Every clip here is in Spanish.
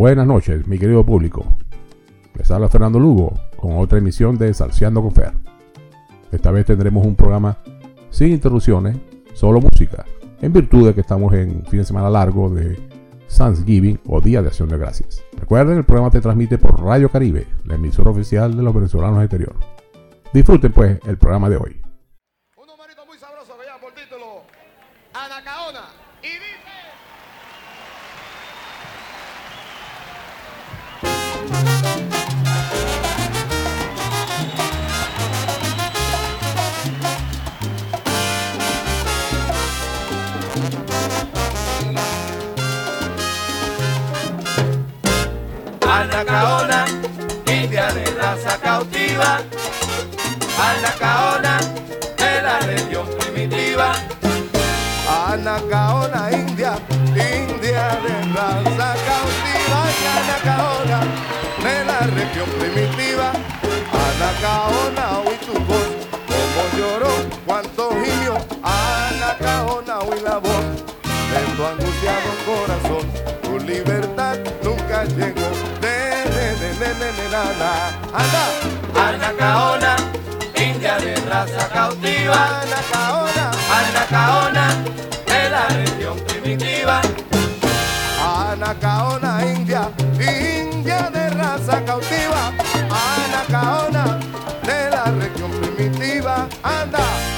buenas noches, mi querido público. Les habla Fernando Lugo con otra emisión de Salseando con Fer. Esta vez tendremos un programa sin interrupciones, solo música, en virtud de que estamos en fin de semana largo de Thanksgiving o Día de Acción de Gracias. Recuerden, el programa te transmite por Radio Caribe, la emisora oficial de los venezolanos exterior. Disfruten pues el programa de hoy. Anacaona, india de raza cautiva. Anacaona, de la región primitiva. Anacaona, India, India de raza cautiva. Anacaona, de la región primitiva. Anacaona, oí tu voz, como lloró, cuánto gimió. Anacaona, oí la voz de tu angustiado corazón. Tu libertad nunca llegó. De, de, de, de, de, de, na, na. Anda, Anacaona, india de raza cautiva. Anacaona. Anacaona, de la región primitiva. Anacaona India, India de raza cautiva. Anacaona de la región primitiva. Anda.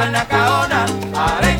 Anacaona, areito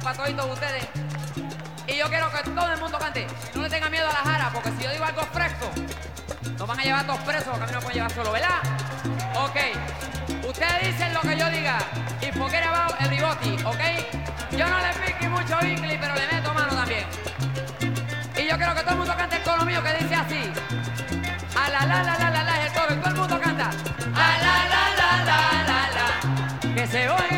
para todos ustedes. Y yo quiero que todo el mundo cante. No le tenga miedo a la jara, porque si yo digo algo fresco, nos van a llevar todos presos, porque a mí no pueden llevar solo, ¿verdad? Ok. Ustedes dicen lo que yo diga. Y forget about everybody, ¿ok? Yo no le pique mucho English, pero le meto mano también. Y yo quiero que todo el mundo cante el coro mío que dice así. A la la la la la la es el coro y todo el mundo canta. A la la la la la la. Que se oiga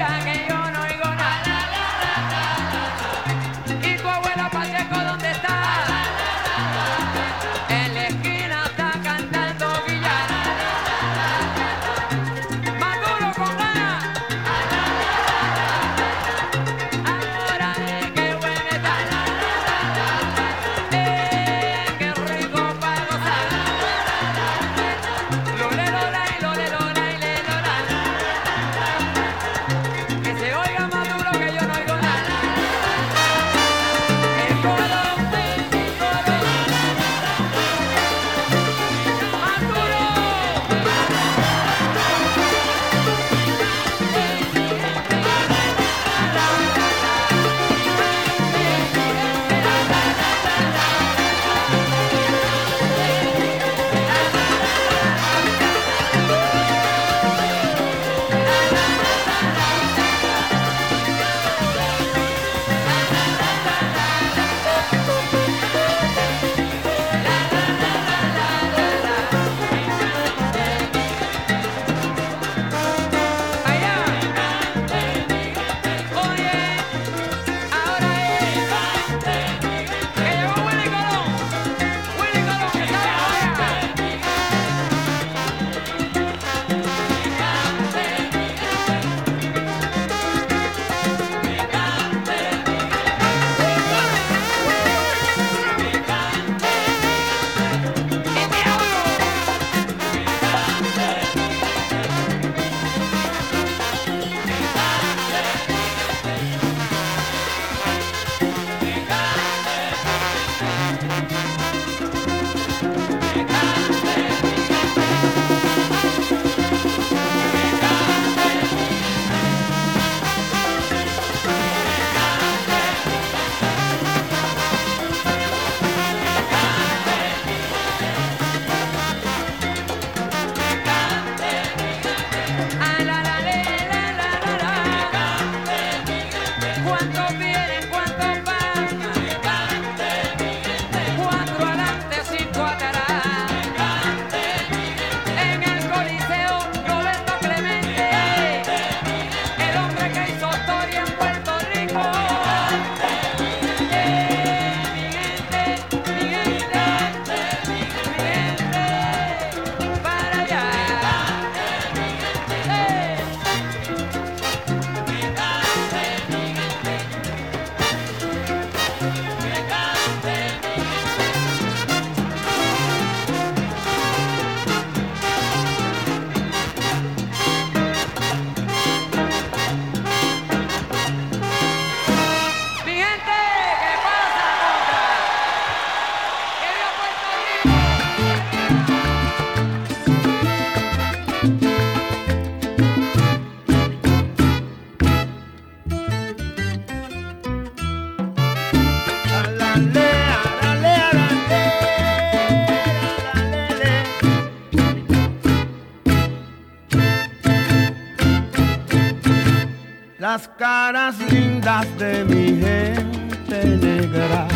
caras lindas de mi gente negra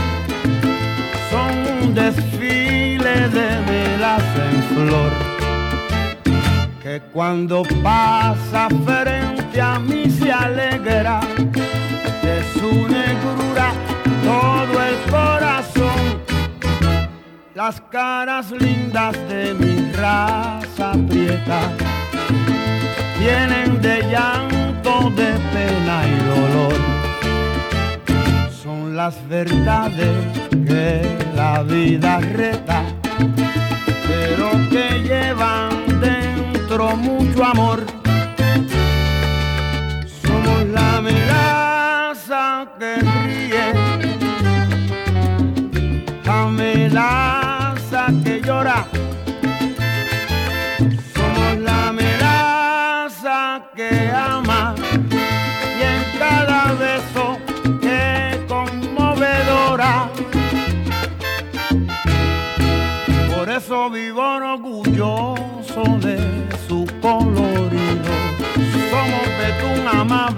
son un desfile de velas en flor que cuando pasa frente a mí se alegra de su negrura todo el corazón. Las caras lindas de mi raza prieta vienen de llanto, de pena y dolor. Son las verdades que la vida reta, pero que llevan dentro mucho amor. Somos la melaza que ríe,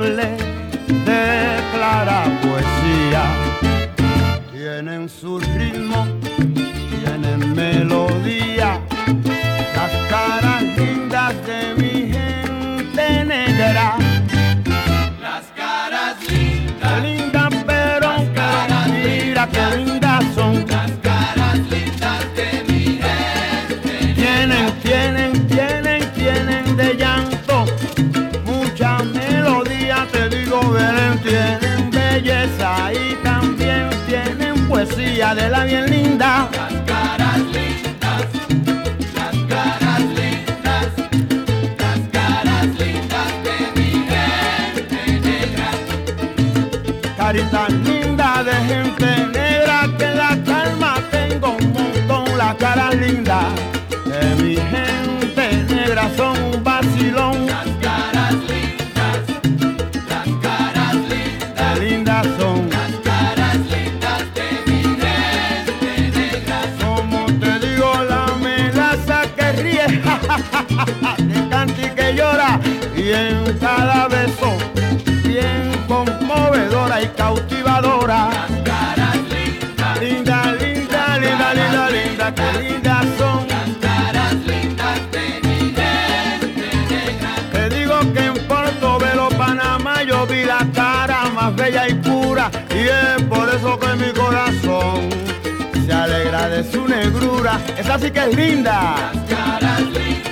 amable de clara poesía. Tienen su ritmo, tienen melodía, las caras lindas de mi gente negra. Las caras lindas, lindas pero, pero mira qué lindas de la bien linda. Las caras lindas, las caras lindas, las caras lindas de mi gente negra. Carita linda de gente negra que en la calma tengo un montón, la cara linda y en cada beso, bien conmovedora y cautivadora. Las caras lindas, Linda, linda, linda, linda, linda, que lindas son. las caras lindas de mi. Te digo que en Portobelo, Panamá, yo vi la cara más bella y pura, y es por eso que mi corazón se alegra de su negrura. Esa sí que es linda. Las caras lindas,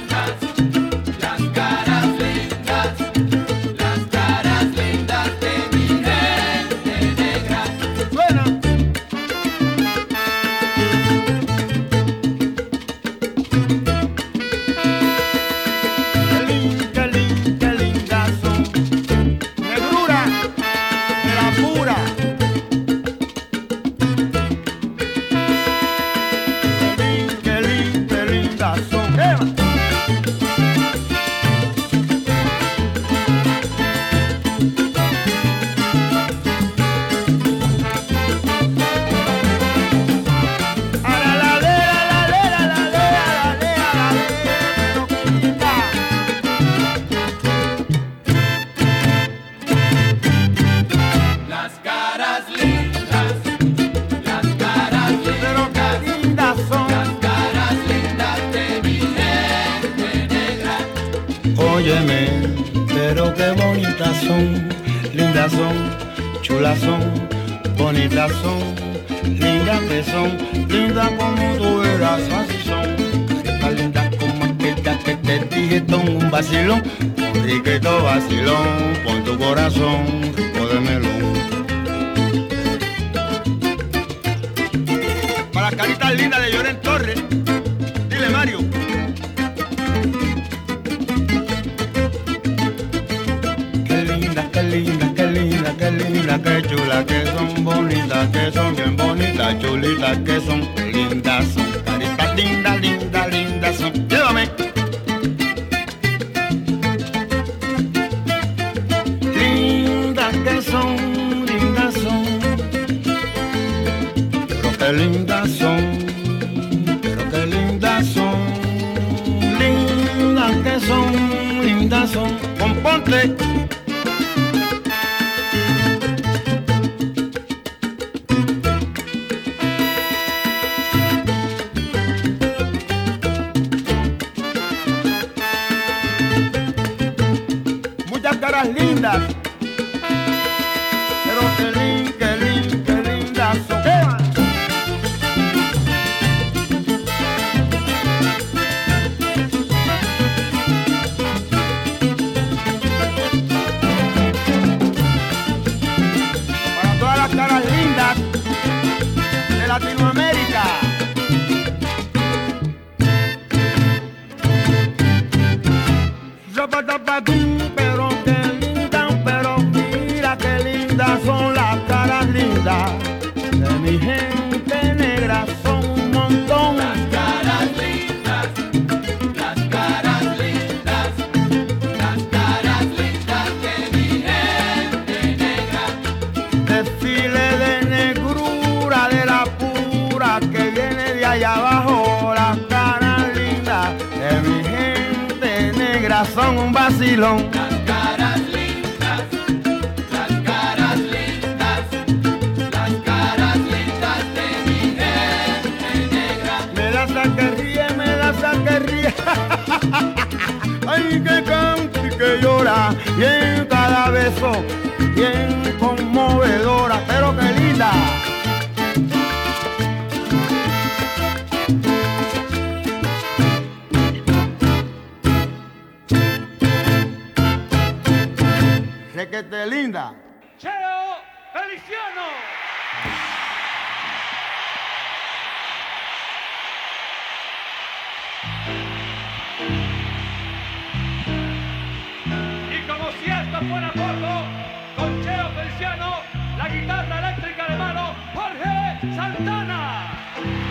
son un vacilón, un riquito vacilón, por tu corazón, rico de. Para las caritas lindas de Lloren Torres, dile Mario. Qué linda, qué linda, qué linda, qué linda, qué chula, que son bonitas, que son bien bonitas, chulitas, que son lindas, son caritas lindas, lindas, lindas son. Llévame. ponte mi gente negra son un montón. Las caras lindas, las caras lindas, las caras lindas de mi gente negra. Desfile de negrura de la pura que viene de allá abajo. Las caras lindas de mi gente negra son un vacilón. Que llora. Y en cada beso, bien conmovedora, pero que linda. Requete linda. Como si esto fuera poco, con Cheo Feliciano, la guitarra eléctrica de mano, Jorge Santana.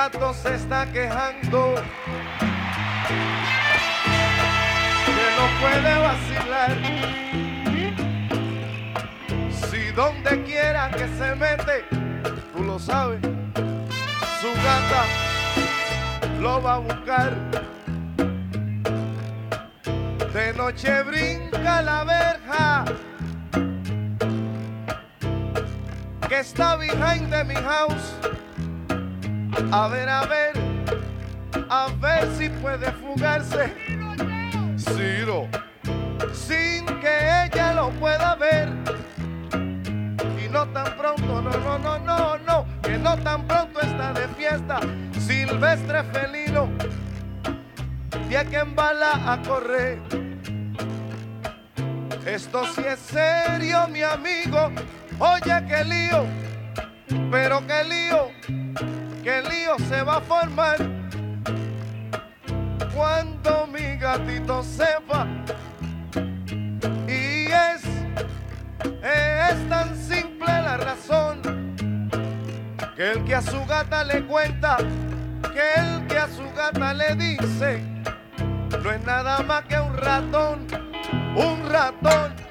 Gato se está quejando que no puede vacilar. Si donde quiera que se mete, tú lo sabes, su gata lo va a buscar. De noche brinca la verja que está behind de mi house. A ver, a ver, a ver si puede fugarse. Ciro, sin que ella lo pueda ver. Y no tan pronto, no, no, no, no, no, que no tan pronto está de fiesta. Silvestre felino, tiene que embala a correr. Esto sí es serio, mi amigo. Oye, qué lío, pero qué lío que el lío se va a formar cuando mi gatito sepa. Y es, es tan simple la razón que el que a su gata le cuenta, que el que a su gata le dice, no es nada más que un ratón, un ratón.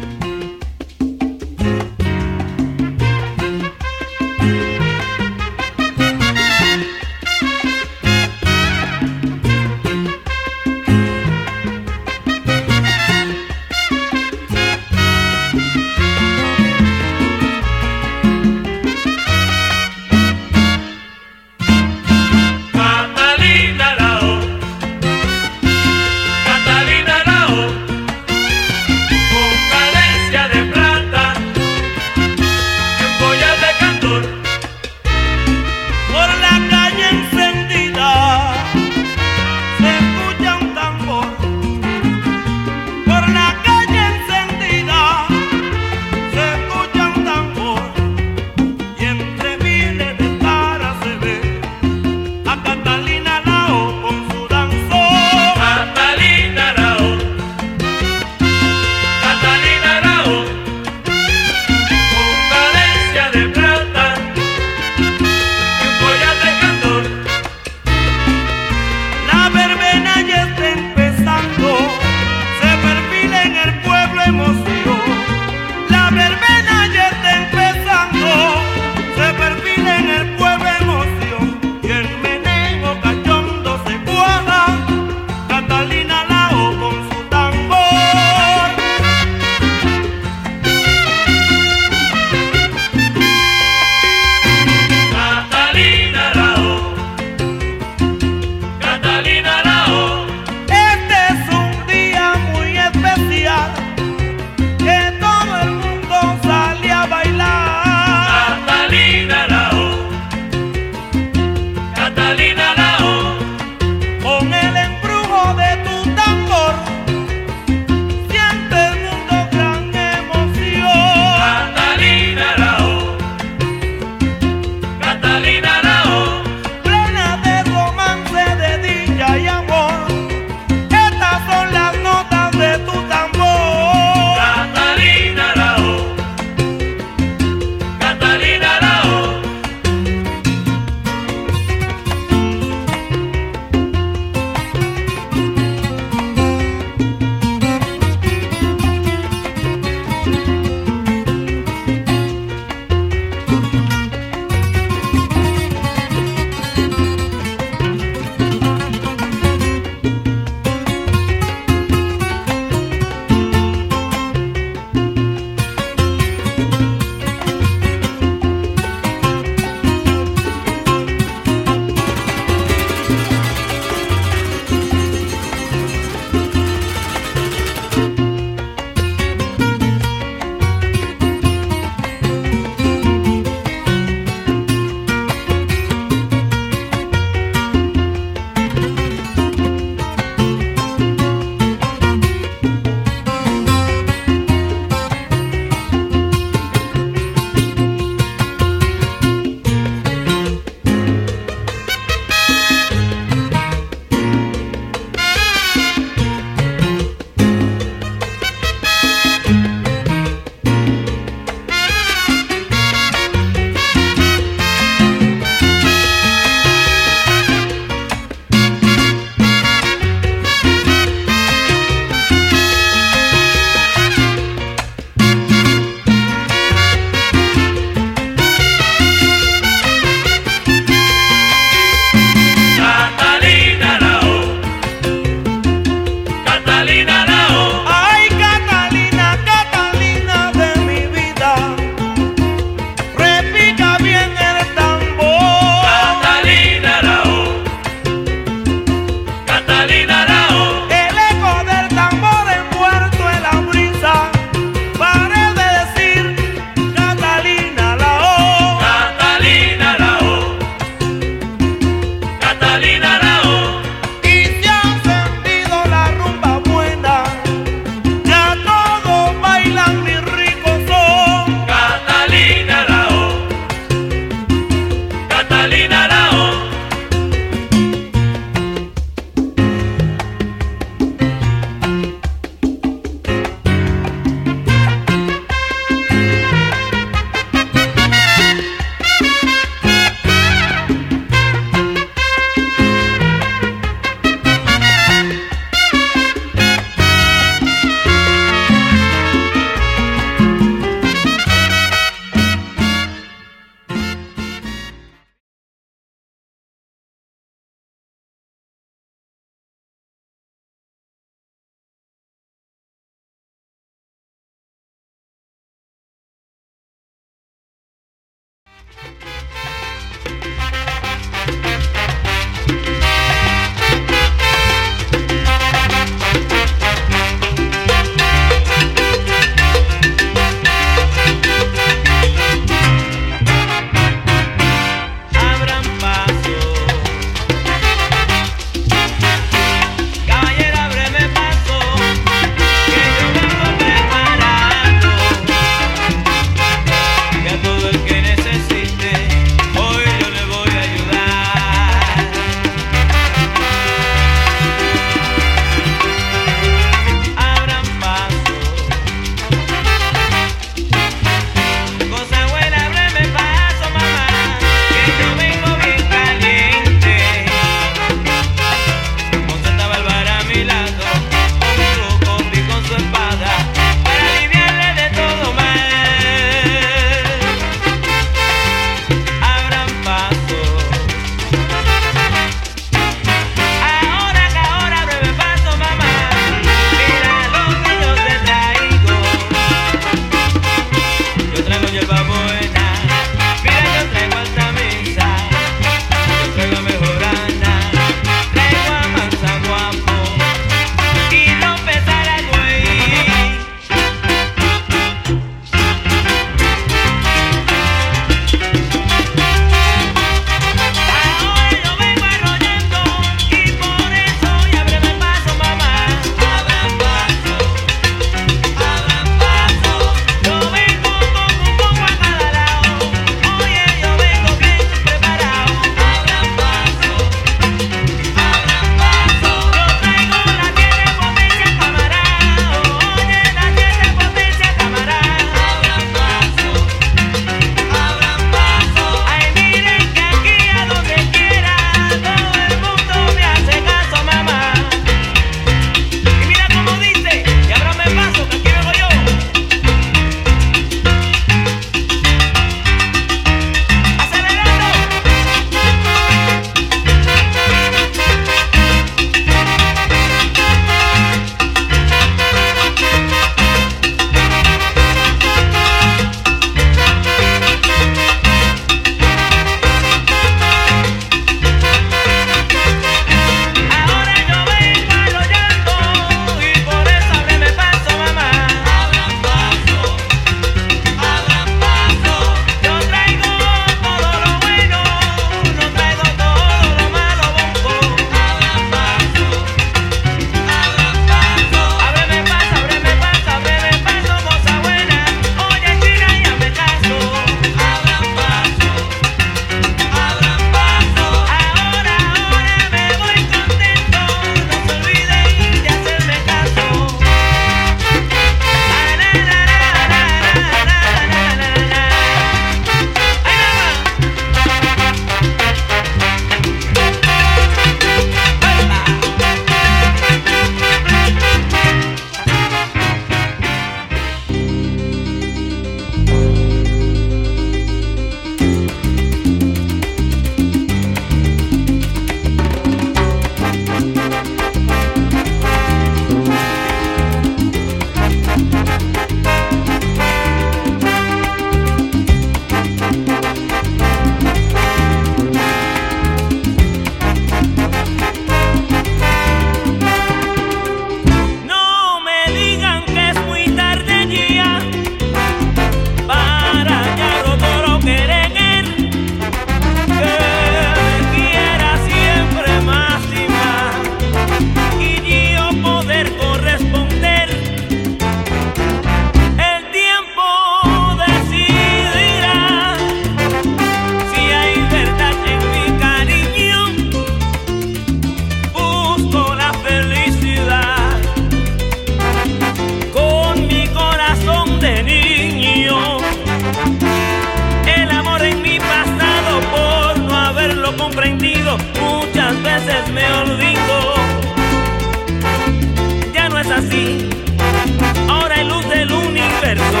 Ahora en luz del universo,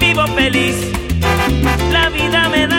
vivo feliz. La vida me da.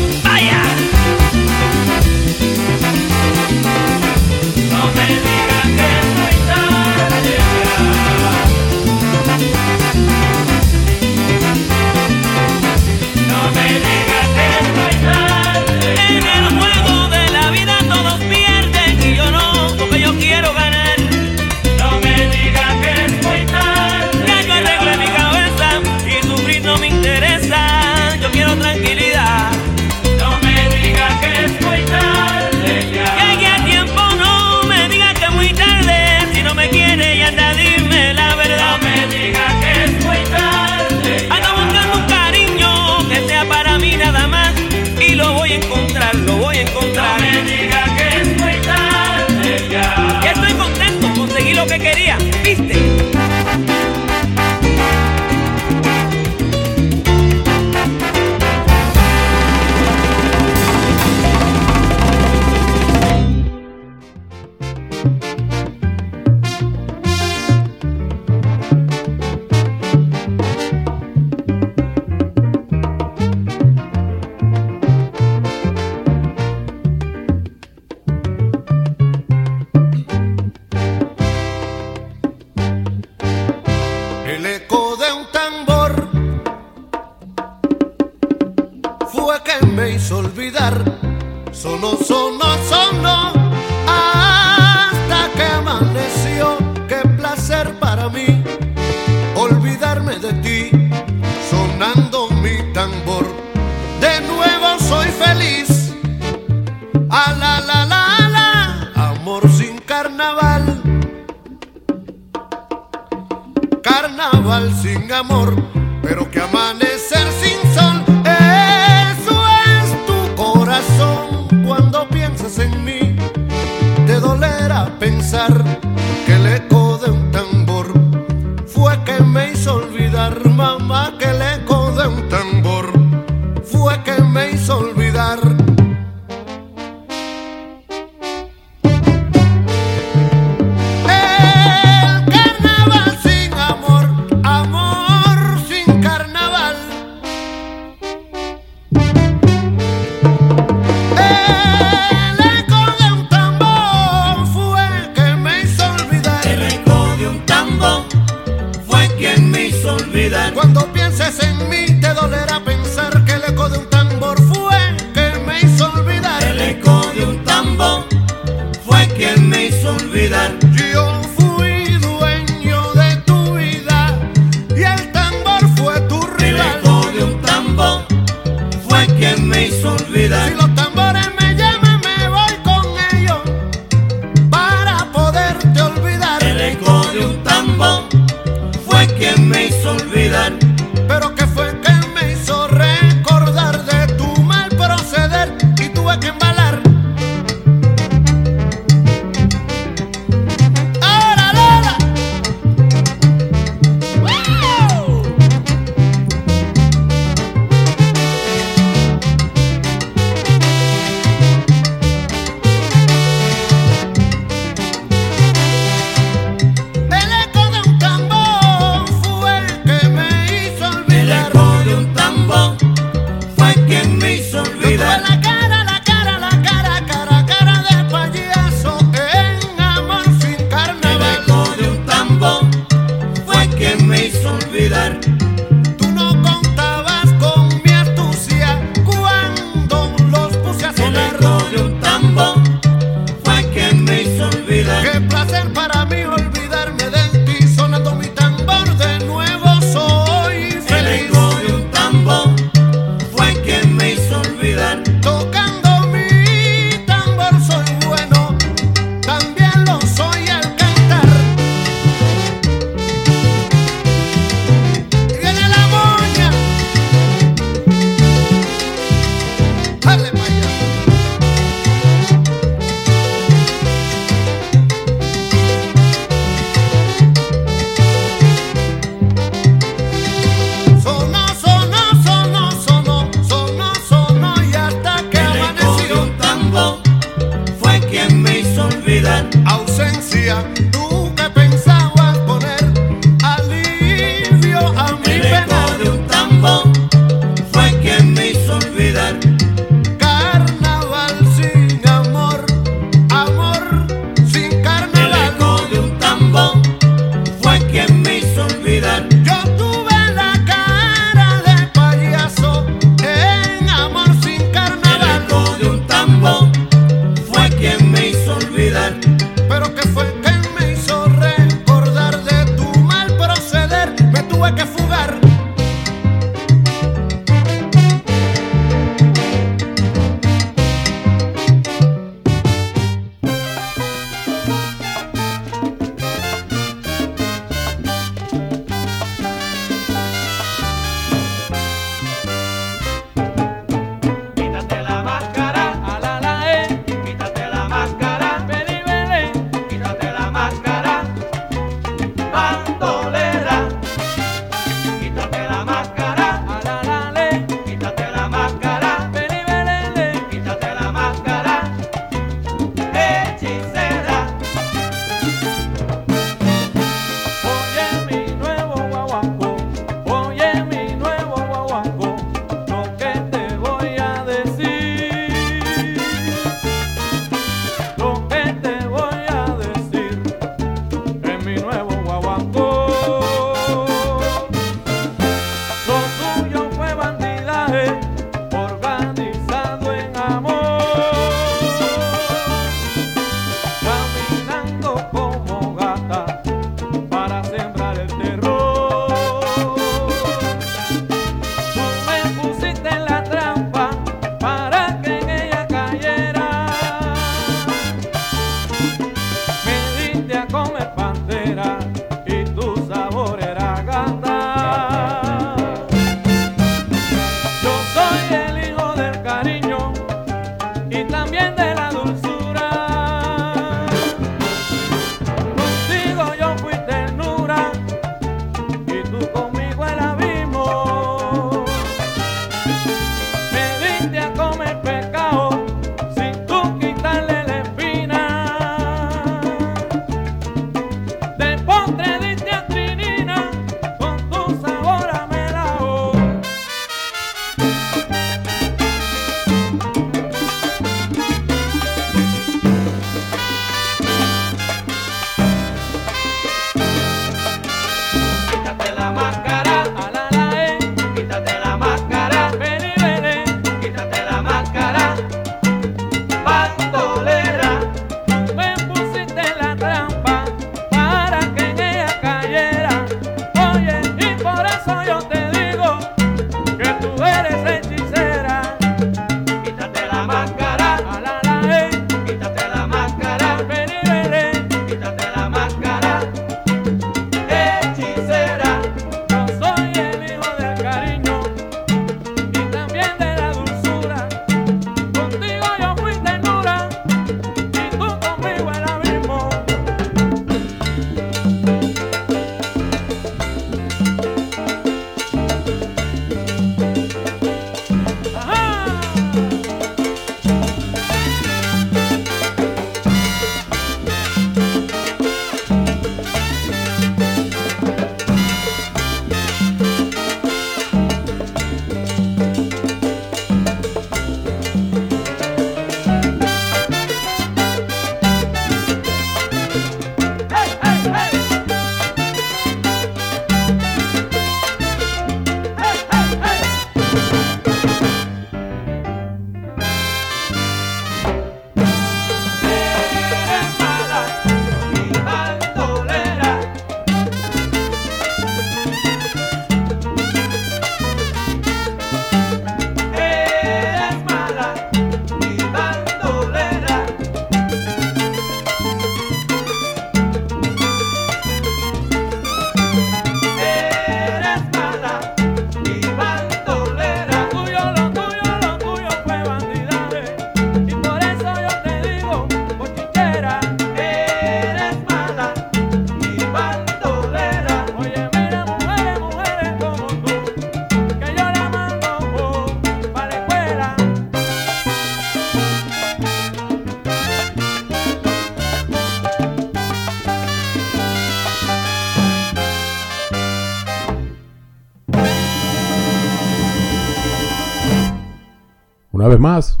demás,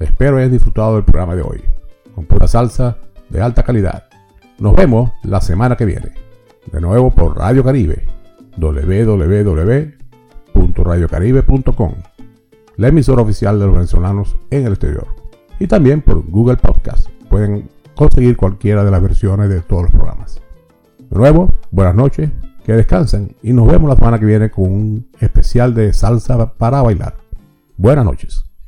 espero hayas disfrutado del programa de hoy, con pura salsa de alta calidad. Nos vemos la semana que viene, de nuevo por Radio Caribe, www.radiocaribe.com, la emisora oficial de los venezolanos en el exterior, y también por Google Podcast. Pueden conseguir cualquiera de las versiones de todos los programas. De nuevo, buenas noches, que descansen y nos vemos la semana que viene con un especial de salsa para bailar. Buenas noches.